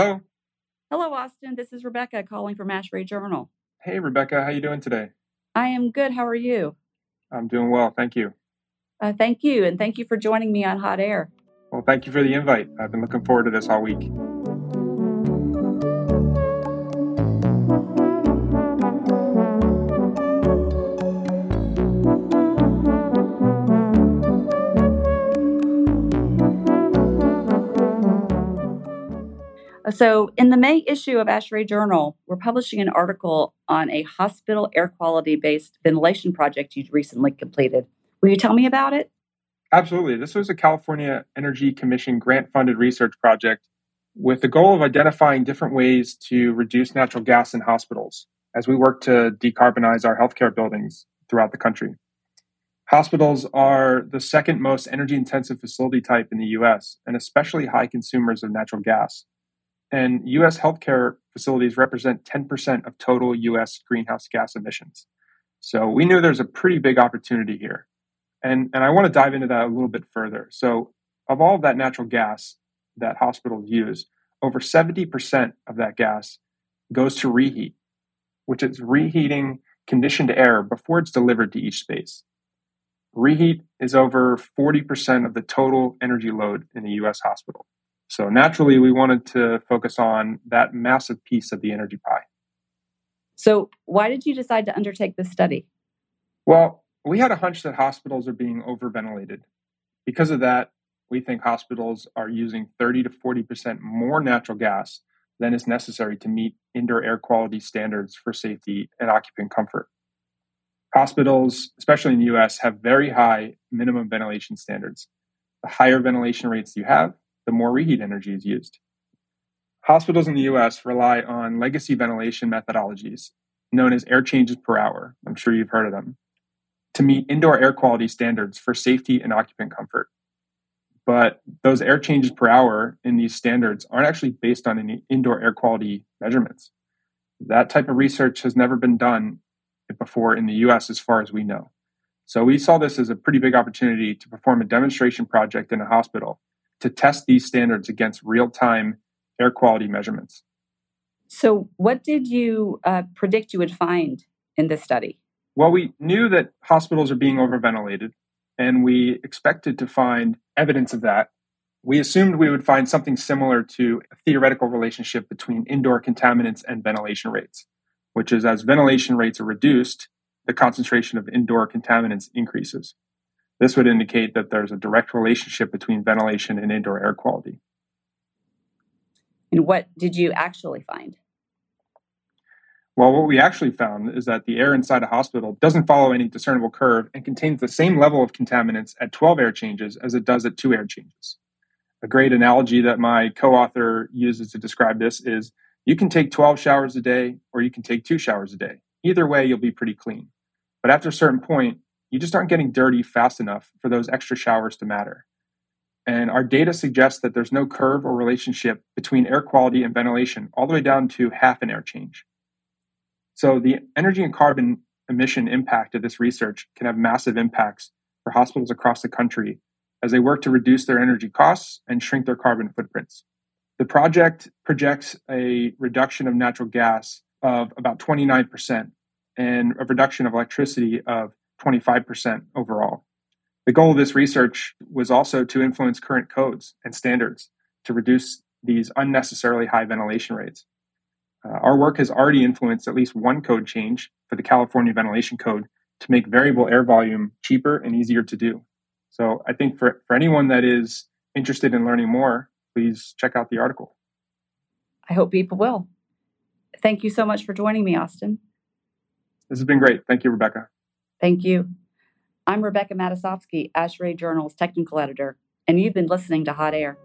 Hello. Hello, Austin. This is Rebecca calling from ASHRAE Journal. Hey, Rebecca. How you doing today? I am good. How are you? I'm doing well. Thank you. Uh, thank you. And thank you for joining me on Hot Air. Well, thank you for the invite. I've been looking forward to this all week. So, in the May issue of ASHRAE Journal, we're publishing an article on a hospital air quality based ventilation project you recently completed. Will you tell me about it? Absolutely. This was a California Energy Commission grant funded research project with the goal of identifying different ways to reduce natural gas in hospitals as we work to decarbonize our healthcare buildings throughout the country. Hospitals are the second most energy intensive facility type in the US and especially high consumers of natural gas. And US healthcare facilities represent 10% of total US greenhouse gas emissions. So we knew there's a pretty big opportunity here. And, and I want to dive into that a little bit further. So, of all of that natural gas that hospitals use, over 70% of that gas goes to reheat, which is reheating conditioned air before it's delivered to each space. Reheat is over 40% of the total energy load in a US hospital. So naturally, we wanted to focus on that massive piece of the energy pie. So, why did you decide to undertake this study? Well, we had a hunch that hospitals are being overventilated. Because of that, we think hospitals are using 30 to 40% more natural gas than is necessary to meet indoor air quality standards for safety and occupant comfort. Hospitals, especially in the US, have very high minimum ventilation standards. The higher ventilation rates you have, the more reheat energy is used. Hospitals in the US rely on legacy ventilation methodologies known as air changes per hour. I'm sure you've heard of them to meet indoor air quality standards for safety and occupant comfort. But those air changes per hour in these standards aren't actually based on any indoor air quality measurements. That type of research has never been done before in the US, as far as we know. So we saw this as a pretty big opportunity to perform a demonstration project in a hospital to test these standards against real time air quality measurements. So, what did you uh, predict you would find in this study? Well, we knew that hospitals are being overventilated, and we expected to find evidence of that. We assumed we would find something similar to a theoretical relationship between indoor contaminants and ventilation rates, which is as ventilation rates are reduced, the concentration of indoor contaminants increases. This would indicate that there's a direct relationship between ventilation and indoor air quality. And what did you actually find? Well, what we actually found is that the air inside a hospital doesn't follow any discernible curve and contains the same level of contaminants at 12 air changes as it does at two air changes. A great analogy that my co author uses to describe this is you can take 12 showers a day or you can take two showers a day. Either way, you'll be pretty clean. But after a certain point, you just aren't getting dirty fast enough for those extra showers to matter. And our data suggests that there's no curve or relationship between air quality and ventilation all the way down to half an air change. So the energy and carbon emission impact of this research can have massive impacts for hospitals across the country as they work to reduce their energy costs and shrink their carbon footprints. The project projects a reduction of natural gas of about 29% and a reduction of electricity of 25% overall. The goal of this research was also to influence current codes and standards to reduce these unnecessarily high ventilation rates. Uh, our work has already influenced at least one code change for the California Ventilation Code to make variable air volume cheaper and easier to do. So I think for, for anyone that is interested in learning more, please check out the article. I hope people will. Thank you so much for joining me, Austin. This has been great. Thank you, Rebecca. Thank you. I'm Rebecca Matyasovski, ASHRAE Journal's technical editor, and you've been listening to Hot Air.